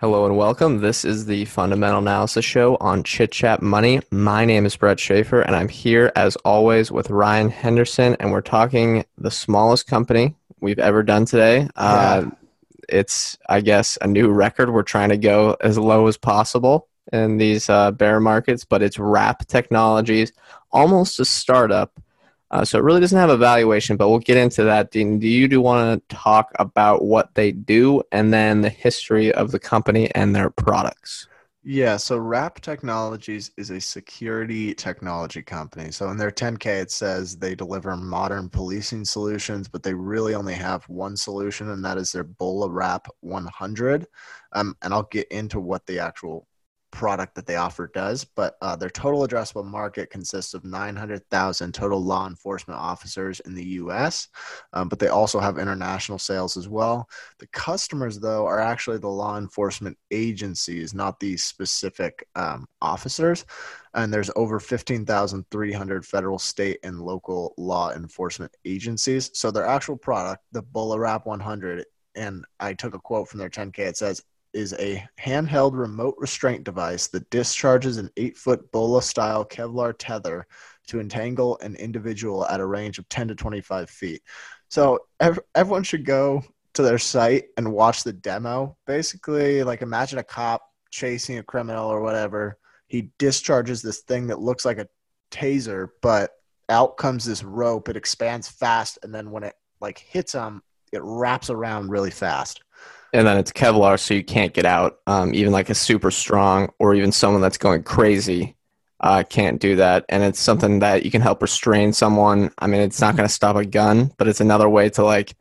Hello and welcome. This is the Fundamental Analysis Show on Chit Chat Money. My name is Brett Schaefer, and I'm here as always with Ryan Henderson, and we're talking the smallest company we've ever done today. Uh, it's, I guess, a new record. We're trying to go as low as possible in these uh, bear markets, but it's Wrap Technologies, almost a startup uh, so it really doesn't have a valuation, but we'll get into that. Dean, do you do want to talk about what they do and then the history of the company and their products? Yeah, so Wrap Technologies is a security technology company. So in their 10K, it says they deliver modern policing solutions, but they really only have one solution, and that is their BolaWrap 100. Um, and I'll get into what the actual product that they offer does, but uh, their total addressable market consists of 900,000 total law enforcement officers in the US, um, but they also have international sales as well. The customers, though, are actually the law enforcement agencies, not the specific um, officers. And there's over 15,300 federal, state, and local law enforcement agencies. So their actual product, the BolaWrap 100, and I took a quote from their 10K. It says, is a handheld remote restraint device that discharges an eight foot bola style Kevlar tether to entangle an individual at a range of 10 to 25 feet. So ev- everyone should go to their site and watch the demo. Basically, like imagine a cop chasing a criminal or whatever. He discharges this thing that looks like a taser, but out comes this rope. It expands fast, and then when it like hits him, it wraps around really fast and then it's Kevlar, so you can't get out. Um, even like a super strong or even someone that's going crazy uh, can't do that. And it's something that you can help restrain someone. I mean, it's not going to stop a gun, but it's another way to like,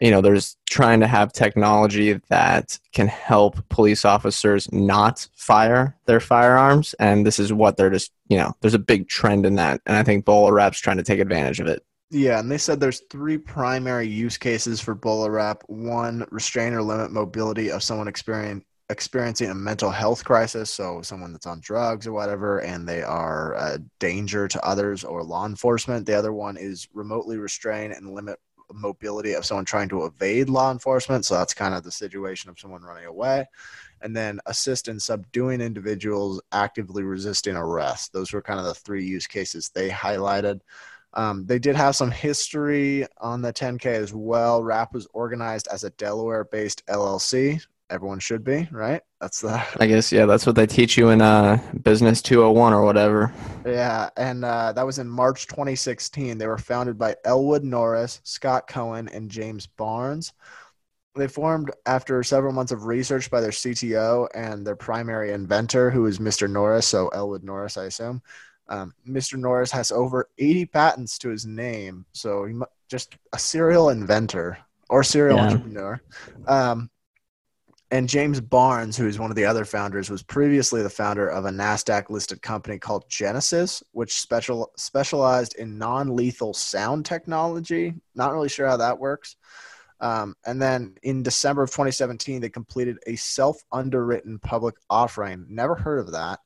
you know, there's trying to have technology that can help police officers not fire their firearms. And this is what they're just, you know, there's a big trend in that. And I think BolaWrap's trying to take advantage of it. Yeah, and they said there's three primary use cases for BolaWrap. One, restrain or limit mobility of someone experiencing experiencing a mental health crisis, so someone that's on drugs or whatever, and they are a danger to others or law enforcement. The other one is remotely restrain and limit mobility of someone trying to evade law enforcement. So that's kind of the situation of someone running away. And then assist in subduing individuals actively resisting arrest. Those were kind of the three use cases they highlighted. Um, they did have some history on the 10K as well. Wrap was organized as a Delaware based LLC. Everyone should be, right? That's the. I guess, yeah, that's what they teach you in uh, Business 201 or whatever. Yeah, and uh, that was in March 2016. They were founded by Elwood Norris, Scott Cohen, and James Barnes. They formed after several months of research by their CTO and their primary inventor, who is Mr. Norris, so Elwood Norris, I assume. Um, Mr. Norris has over 80 patents to his name, so he just a serial inventor or serial yeah. entrepreneur. Um, and James Barnes, who is one of the other founders, was previously the founder of a Nasdaq listed company called Genasys, which special specialized in non-lethal sound technology. Not really sure how that works. Um, and then in December of 2017, they completed a self underwritten public offering. Never heard of that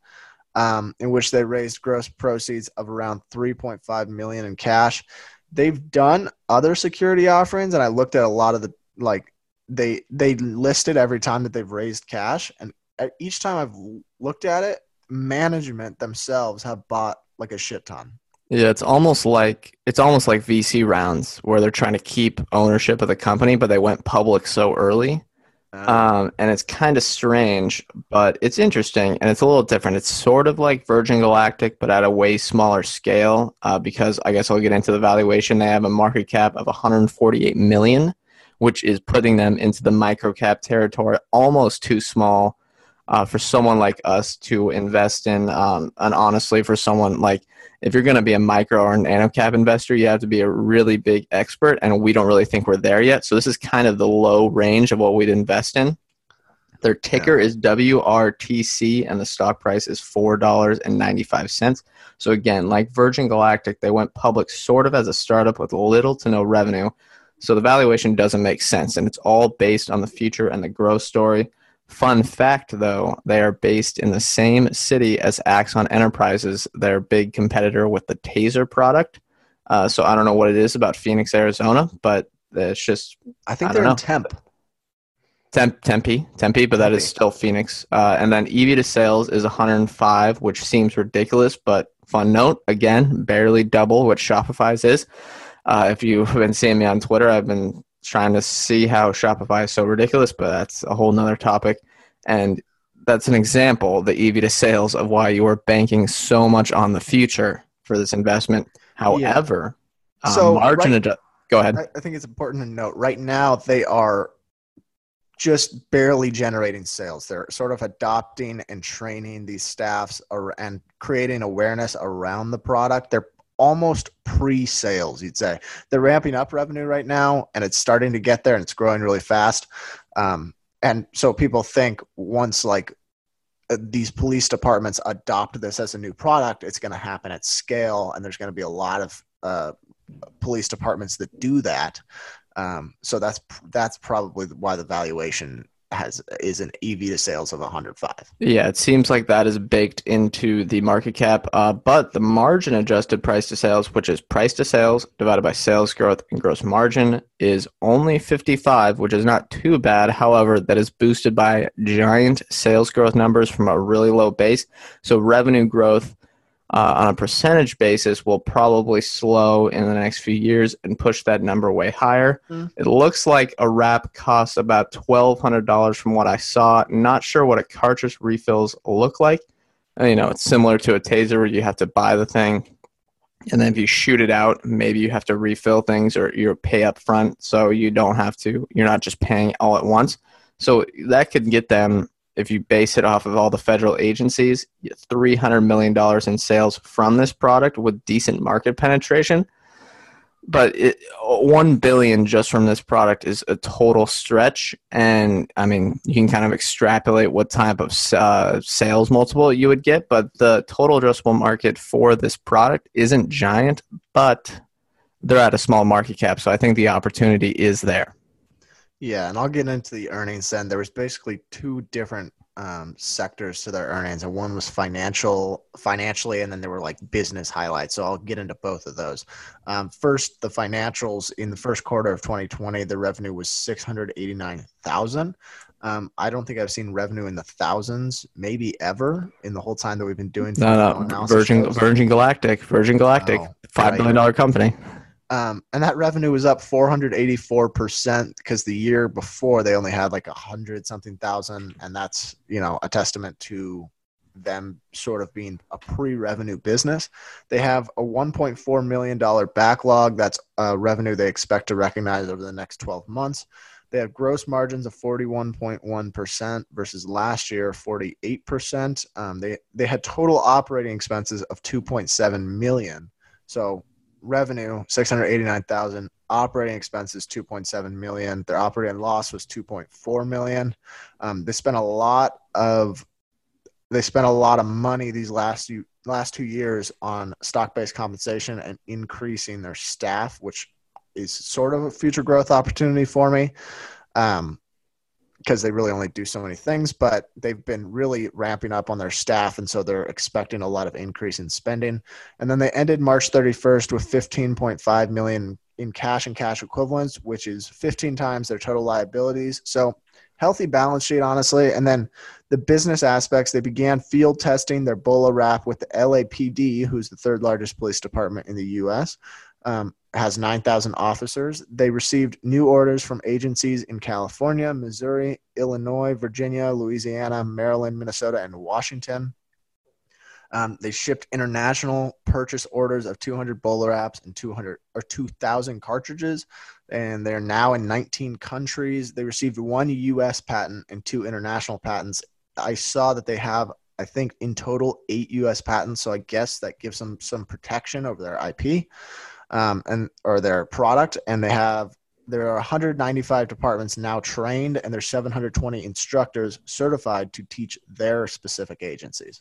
um, in which they raised gross proceeds of around 3.5 million in cash. They've done other security offerings, and I looked at a lot of the like they they listed every time that they've raised cash, and each time I've looked at it, management themselves have bought like a shit ton. Yeah, it's almost like it's almost like VC rounds where they're trying to keep ownership of the company, but they went public so early um, and it's kind of strange, but it's interesting and it's a little different. It's sort of like Virgin Galactic, but at a way smaller scale. Uh, because I guess I'll get into the valuation. They have a market cap of 148 million, which is putting them into the micro cap territory, almost too small uh, for someone like us to invest in. Um, and honestly, for someone like if you're going to be a micro or nano cap investor, you have to be a really big expert, and we don't really think we're there yet. So this is kind of the low range of what we'd invest in. Their ticker yeah. is WRTC, and the stock price is four dollars and ninety-five cents. So again, like Virgin Galactic, they went public sort of as a startup with little to no revenue. So the valuation doesn't make sense, and it's all based on the future and the growth story. Fun fact though, they are based in the same city as Axon Enterprises, their big competitor with the Taser product. Uh, so I don't know what it is about Phoenix, Arizona, but it's just. I think I they're in Temp. Temp, Tempe, Tempe, but that is Tempe. still Phoenix. Uh, and then EV to sales is 105, which seems ridiculous, but fun note again, barely double what Shopify's is. Uh, if you've been seeing me on Twitter, I've been trying to see how Shopify is so ridiculous, but that's a whole nother topic. And that's an example, the EV to sales, of why you are banking so much on the future for this investment. However, uh, So, margin right- adju- Go ahead. I, think it's important to note right now they are just barely generating sales. They're sort of adopting and training these staffs and creating awareness around the product. They're almost pre-sales, you'd say. They're ramping up revenue right now, and it's starting to get there, and it's growing really fast. Um, and so people think once like uh, these police departments adopt this as a new product, it's going to happen at scale, and there's going to be a lot of uh, police departments that do that. Um, so that's that's probably why the valuation has is an EV to sales of 105. Yeah, it seems like that is baked into the market cap. Uh, but the margin adjusted price to sales, which is price to sales divided by sales growth and gross margin, is only 55, which is not too bad. However, that is boosted by giant sales growth numbers from a really low base. So revenue growth uh, on a percentage basis will probably slow in the next few years and push that number way higher. Mm. It looks like a wrap costs about $1,200 from what I saw. Not sure what a cartridge refills look like. Uh, You know, it's similar to a taser where you have to buy the thing. And then if you shoot it out, maybe you have to refill things or you pay up front so you don't have to, you're not just paying all at once. So that could get them if you base it off of all the federal agencies, $300 million in sales from this product with decent market penetration. But it, 1 billion just from this product is a total stretch. And I mean, you can kind of extrapolate what type of uh, sales multiple you would get. But the total addressable market for this product isn't giant, but they're at a small market cap. So I think the opportunity is there. Yeah, and I'll get into the earnings then. There was basically two different um, sectors to their earnings, and one was financial, financially, and then there were like business highlights. So I'll get into both of those. Um, first, the financials in the first quarter of 2020, the revenue was 689,000. Um, I don't think I've seen revenue in the thousands, maybe ever, in the whole time that we've been doing. No, no, Virgin, shows. Virgin Galactic, Virgin Galactic, Oh, five billion dollar company. Um, and that revenue was up 484% because the year before they only had like a hundred something thousand. And that's, you know, a testament to them sort of being a pre-revenue business. They have a $1.4 million backlog. That's uh, revenue they expect to recognize over the next 12 months. They have gross margins of 41.1% versus last year 48%. Um, they they had total operating expenses of 2.7 million. So revenue 689,000, operating expenses 2.7 million. Their operating loss was 2.4 million. Um, they spent a lot of they spent a lot of money these last few last two years on stock-based compensation and increasing their staff, which is sort of a future growth opportunity for me. Um, because they really only do so many things, but they've been really ramping up on their staff, and so they're expecting a lot of increase in spending. And then they ended March 31st with 15.5 million in cash and cash equivalents, which is 15 times their total liabilities. So healthy balance sheet, honestly. And then the business aspects, they began field testing their BolaWrap with the LAPD, who's the third largest police department in the U.S. Um, has 9,000 officers. They received new orders from agencies in California, Missouri, Illinois, Virginia, Louisiana, Maryland, Minnesota, and Washington. Um, they shipped international purchase orders of 200 BolaWraps and 200 or 2,000 cartridges, and they're now in 19 countries. They received one U.S. patent and two international patents. I saw that they have, I think, in total eight U.S. patents. So I guess that gives them some protection over their IP um, and or their product. And they have there are 195 departments now trained, and there's 720 instructors certified to teach their specific agencies.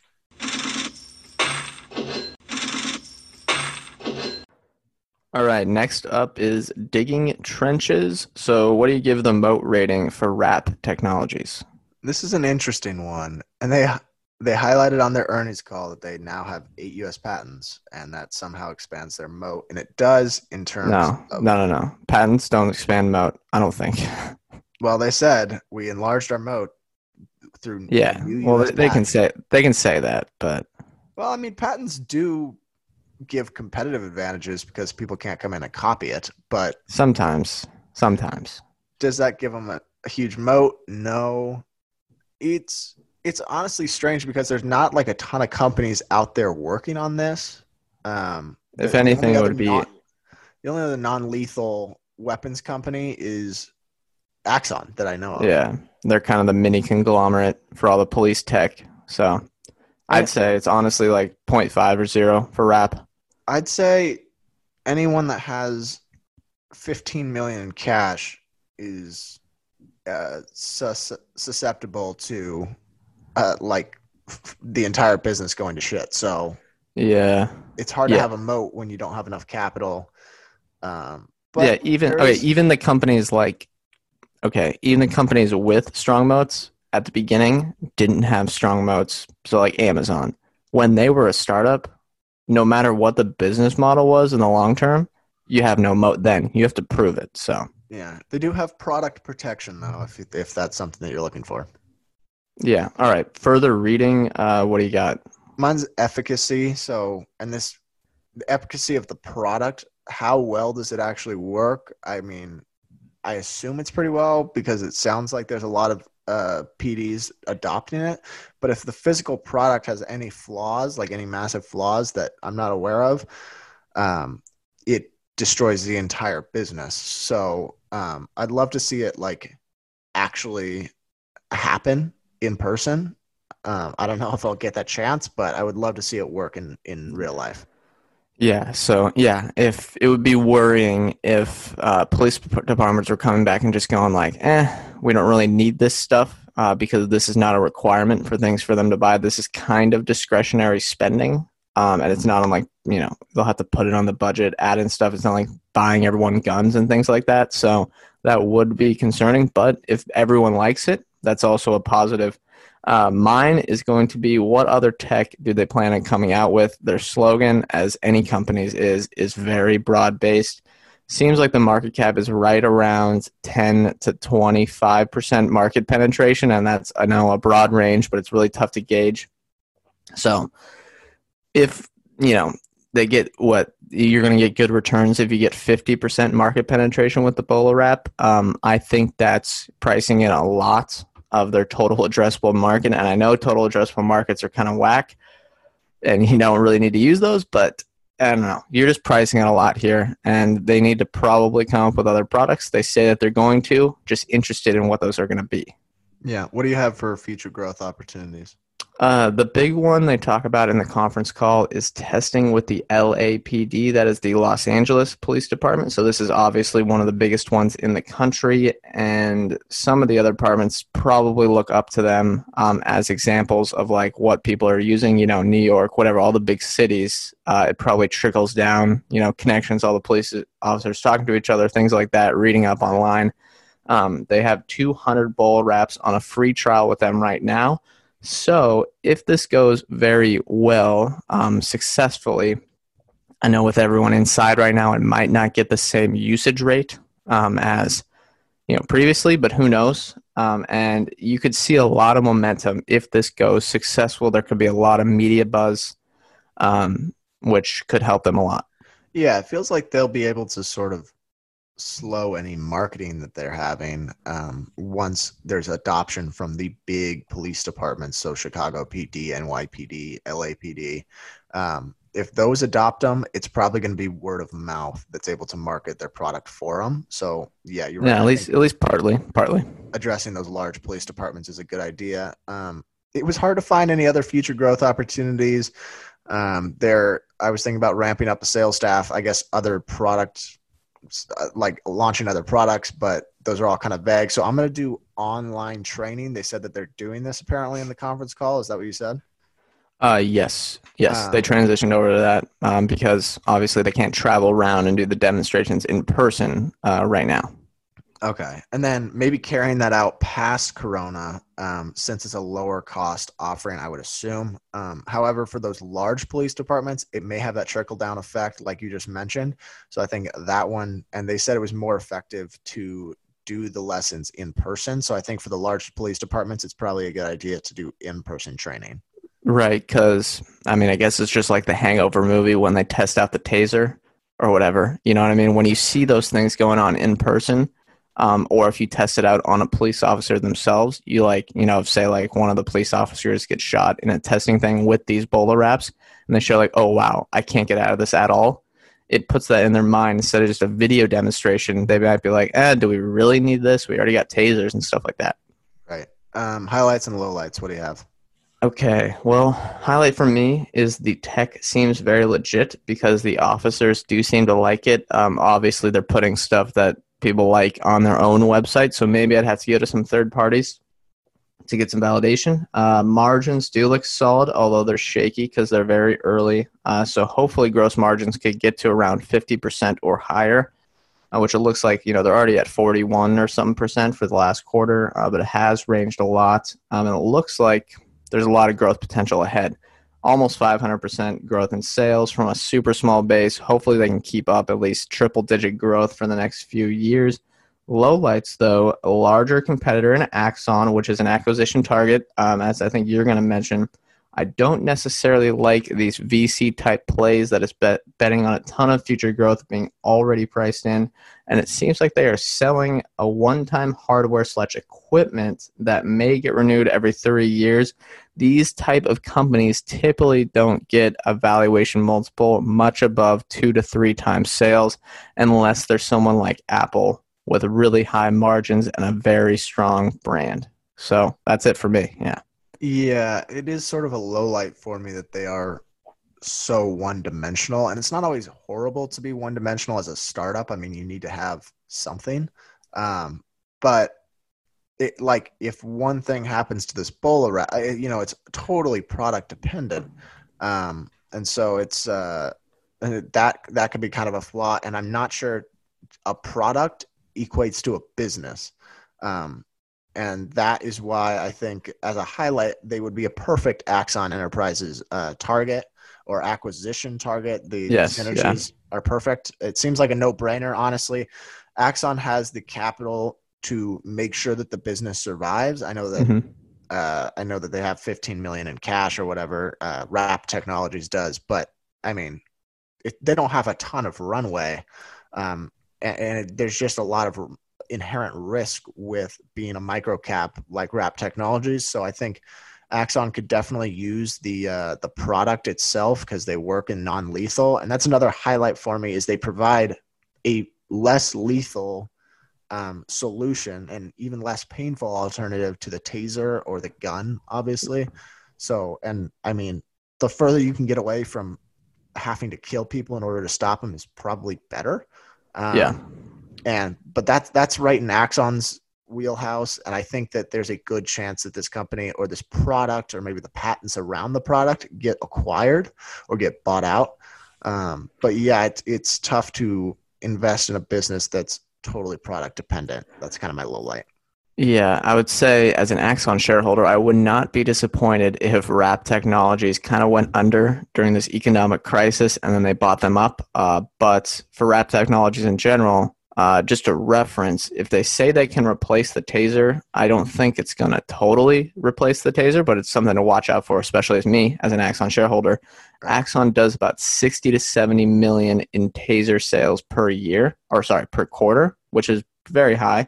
All right, next up is digging trenches. So, what do you give the moat rating for Wrap Technologies? This is an interesting one, and they they highlighted on their earnings call that they now have eight U.S. patents, and that somehow expands their moat, and it does in terms No, of no, no, no. Patents don't expand moat. I don't think. Well, they said we enlarged our moat through. Yeah. Well, they can say they can say that, but Well, I mean, patents do give competitive advantages because people can't come in and copy it. But sometimes, sometimes. does that give them a, a huge moat? No. It's it's honestly strange because there's not like a ton of companies out there working on this. Um, If the- the only anything, it would be- non- the only other non-lethal weapons company is Axon that I know of. Yeah, they're kind of the mini conglomerate for all the police tech. So I'd say it's honestly like 0.5 or zero for Wrap. I'd say anyone that has 15 million in cash is uh, sus- susceptible to uh, like f- the entire business going to shit. So Yeah, it's hard Yeah. to have a moat when you don't have enough capital. Um, but yeah. Even okay, even the companies like okay, even the companies with strong moats at the beginning didn't have strong moats. So like Amazon, when they were a startup, no matter what the business model was in the long term, you have no moat. Then you have to prove it. So yeah, they do have product protection though, if if that's something that you're looking for. Yeah. All right. Further reading. Uh, what do you got? Mine's efficacy. So, and this, the efficacy of the product. How well does it actually work? I mean, I assume it's pretty well because it sounds like there's a lot of uh, PDs adopting it. But if the physical product has any flaws, like any massive flaws that I'm not aware of, um, it destroys the entire business. So um, I'd love to see it like actually happen in person. Um, I don't know if I'll get that chance, but I would love to see it work in, in real life. Yeah, so yeah, if it would be worrying if uh, police departments were coming back and just going like, "Eh, we don't really need this stuff uh, because this is not a requirement for things for them to buy. This is kind of discretionary spending, um, and it's not on like you know they'll have to put it on the budget, add in stuff. It's not like buying everyone guns and things like that. So that would be concerning. But if everyone likes it, that's also a positive. Uh, mine is going to be what other tech do they plan on coming out with? Their slogan, as any company's is, is very broad based. Seems like the market cap is right around 10 to 25% market penetration. And that's, I know, a broad range, but it's really tough to gauge. So if, you know, they get what you're going to get good returns if you get 50% market penetration with the BolaWrap. Um, I think that's pricing in a lot of their total addressable market. And I know total addressable markets are kind of whack and you don't really need to use those, but I don't know. You're just pricing it a lot here, and they need to probably come up with other products. They say that they're going to, just interested in what those are going to be. Yeah. What do you have for future growth opportunities? Uh, the big one they talk about in the conference call is testing with the LAPD, that is the Los Angeles Police Department. So, this is obviously one of the biggest ones in the country, and some of the other departments probably look up to them um, as examples of like what people are using. You know, New York, whatever, all the big cities, uh, it probably trickles down, you know, connections, all the police officers talking to each other, things like that, reading up online. Um, they have 200 BolaWraps on a free trial with them right now. So, if this goes very well, um, successfully, I know with everyone inside right now, it might not get the same usage rate um, as you know previously, but who knows? Um, and you could see a lot of momentum if this goes successful. There could be a lot of media buzz, um, which could help them a lot. Yeah. It feels like they'll be able to sort of slow any marketing that they're having um, once there's adoption from the big police departments. So, Chicago PD, NYPD, LAPD. Um, if those adopt them, it's probably going to be word of mouth that's able to market their product for them. So, yeah, you're Yeah, right. at least at least partly, partly. addressing those large police departments is a good idea. Um, it was hard to find any other future growth opportunities. Um, there, I was thinking about ramping up the sales staff. I guess other product, like launching other products, but those are all kind of vague. So I'm going to do online training. They said that they're doing this apparently in the conference call. Is that what you said? Uh, yes, yes, they Um, transitioned over to that um, because obviously they can't travel around and do the demonstrations in person uh, right now. Okay. And then maybe carrying that out past Corona, um, since it's a lower cost offering, I would assume. Um, however, for those large police departments, it may have that trickle down effect, like you just mentioned. So I think that one, and they said it was more effective to do the lessons in person. So I think for the large police departments, it's probably a good idea to do in person training. Right, because I mean, I guess it's just like the Hangover movie when they test out the taser or whatever. You know what I mean? When you see those things going on in person, um, or if you test it out on a police officer themselves, you like, you know, say like one of the police officers gets shot in a testing thing with these BolaWraps, and they show like, oh wow, I can't get out of this at all. It puts that in their mind instead of just a video demonstration. They might be like, eh, do we really need this? We already got tasers and stuff like that. Right. Um, highlights and lowlights. What do you have? Okay, well, highlight for me is the tech seems very legit because the officers do seem to like it. Um, obviously, they're putting stuff that people like on their own website, so maybe I'd have to go to some third parties to get some validation. Uh, margins do look solid, although they're shaky because they're very early. Uh, so hopefully, gross margins could get to around 50% or higher. Uh, which it looks like you know they're already at 41 or something percent for the last quarter, uh, but it has ranged a lot, um, and it looks like there's a lot of growth potential ahead. Almost 500% growth in sales from a super small base. Hopefully, they can keep up at least triple digit growth for the next few years. Lowlights, though, a larger competitor in Axon, which is an acquisition target, um, as I think you're going to mention. I don't necessarily like these VC type plays that is bet- betting on a ton of future growth being already priced in. And it seems like they are selling a one time hardware slash equipment that may get renewed every three years. These type of companies typically don't get a valuation multiple much above two to three times sales unless there's someone like Apple with really high margins and a very strong brand. So that's it for me. Yeah. Yeah, it is sort of a low light for me that they are so one dimensional. And it's not always horrible to be one dimensional as a startup. I mean, you need to have something. Um, but it, like if one thing happens to this BolaWrap, you know, it's totally product dependent. Um, and so it's uh, that that could be kind of a flaw. And I'm not sure a product equates to a business. Um, and that is why I think, as a highlight, they would be a perfect Axon Enterprises uh, target or acquisition target. The yes, synergies yeah. are perfect. It seems like a no-brainer, honestly. Axon has the capital to make sure that the business survives. I know that. Mm-hmm. Uh, I know that they have 15 million in cash or whatever. Uh, Wrap Technologies does, but I mean, it, they don't have a ton of runway, um, and, and, there's just a lot of inherent risk with being a micro cap like Wrap Technologies. So I think Axon could definitely use the uh, the product itself because they work in non lethal, and that's another highlight for me is they provide a less lethal um, solution and even less painful alternative to the taser or the gun, obviously. So, and I mean, the further you can get away from having to kill people in order to stop them is probably better. Um, yeah and but that's that's right in Axon's wheelhouse, and I think that there's a good chance that this company or this product or maybe the patents around the product get acquired or get bought out. Um, but yeah, it's it's tough to invest in a business that's totally product dependent. That's kind of my low light. Yeah, I would say as an Axon shareholder, I would not be disappointed if Wrap Technologies kind of went under during this economic crisis and then they bought them up. Uh, but for Wrap Technologies in general, uh, just a reference, if they say they can replace the taser, I don't think it's going to totally replace the taser, but it's something to watch out for, especially as me, as an Axon shareholder. Axon does about 60 to 70 million in taser sales per year, or sorry, per quarter, which is very high.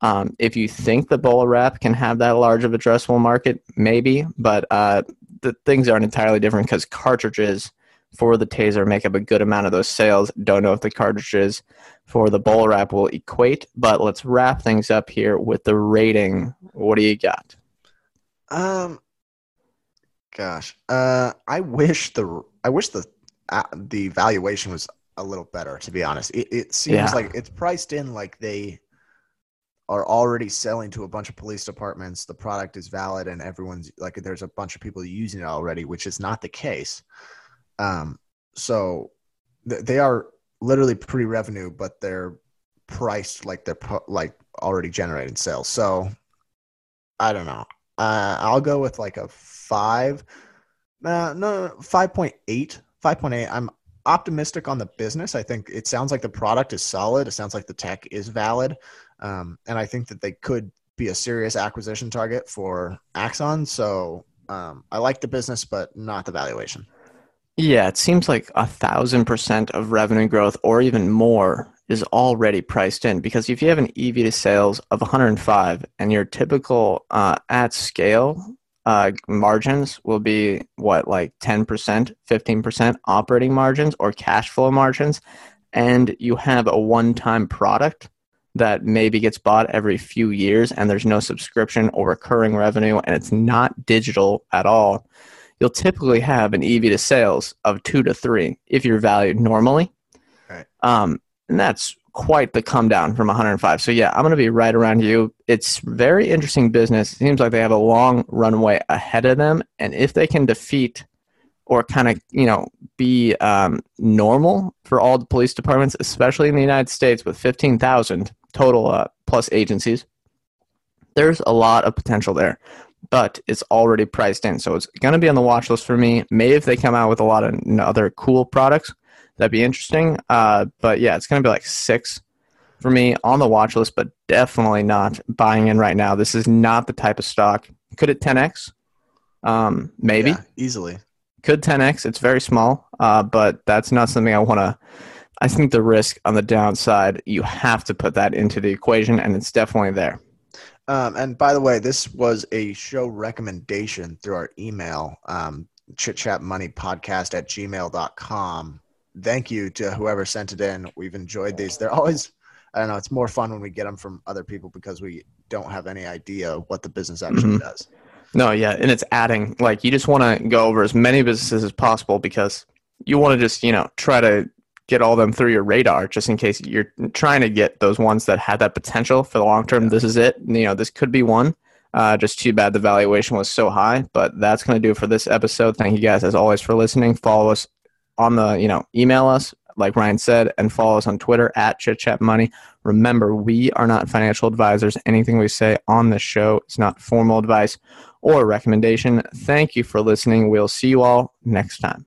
Um, if you think the BolaWrap can have that large of a addressable market, maybe, but uh, the things aren't entirely different because cartridges for the taser make up a good amount of those sales. Don't know if the cartridges for the BolaWrap will equate, but let's wrap things up here with the rating. What do you got? Um, gosh, uh, I wish the I wish the uh, the valuation was a little better. To be honest, it, it seems yeah. like it's priced in like they are already selling to a bunch of police departments. The product is valid, and everyone's like, there's a bunch of people using it already, which is not the case. Um, so th- they are literally pre-revenue, but they're priced like they're like already generating sales. So I don't know. Uh, I'll go with like a five. Uh, no, 5.8. 5.8. I'm optimistic on the business. I think it sounds like the product is solid. It sounds like the tech is valid. Um, and I think that they could be a serious acquisition target for Axon. So um, I like the business, but not the valuation. Yeah, it seems like a thousand percent of revenue growth or even more is already priced in because if you have an EV to sales of 105 and your typical uh, at scale uh, margins will be what like 10%, 15% operating margins or cash flow margins, and you have a one time product that maybe gets bought every few years and there's no subscription or recurring revenue and it's not digital at all, you'll typically have an EV to sales of two to three if you're valued normally. Right. Um, and that's quite the come down from 105. So yeah, I'm going to be right around you. It's very interesting business. It seems like they have a long runway ahead of them, and if they can defeat or kind of you know be um, normal for all the police departments, especially in the United States with 15,000 total uh, plus agencies, there's a lot of potential there. But it's already priced in, so it's going to be on the watch list for me. Maybe if they come out with a lot of other cool products, that'd be interesting. Uh, but yeah, it's going to be like six for me on the watch list, but definitely not buying in right now. This is not the type of stock. Could it 10x? Um, maybe yeah, easily. Could 10x. It's very small, uh, but that's not something I want to. I think the risk on the downside, you have to put that into the equation, and it's definitely there. Um, and by the way, this was a show recommendation through our email, um, chit chat money podcast at gmail.com thank you to whoever sent it in. We've enjoyed these. They're always, I don't know, it's more fun when we get them from other people because we don't have any idea what the business actually mm-hmm. does. No, yeah, and it's adding. Like you just want to go over as many businesses as possible because you want to just you know try to get all them through your radar just in case you're trying to get those ones that had that potential for the long term. Yeah. This is it. You know, this could be one. Uh, just too bad the valuation was so high, but that's going to do it for this episode. Thank you guys as always for listening. Follow us on the, you know, email us, like Ryan said, and follow us on Twitter at Chit Chat Money. Remember, we are not financial advisors. Anything we say on this show is not formal advice or recommendation. Thank you for listening. We'll see you all next time.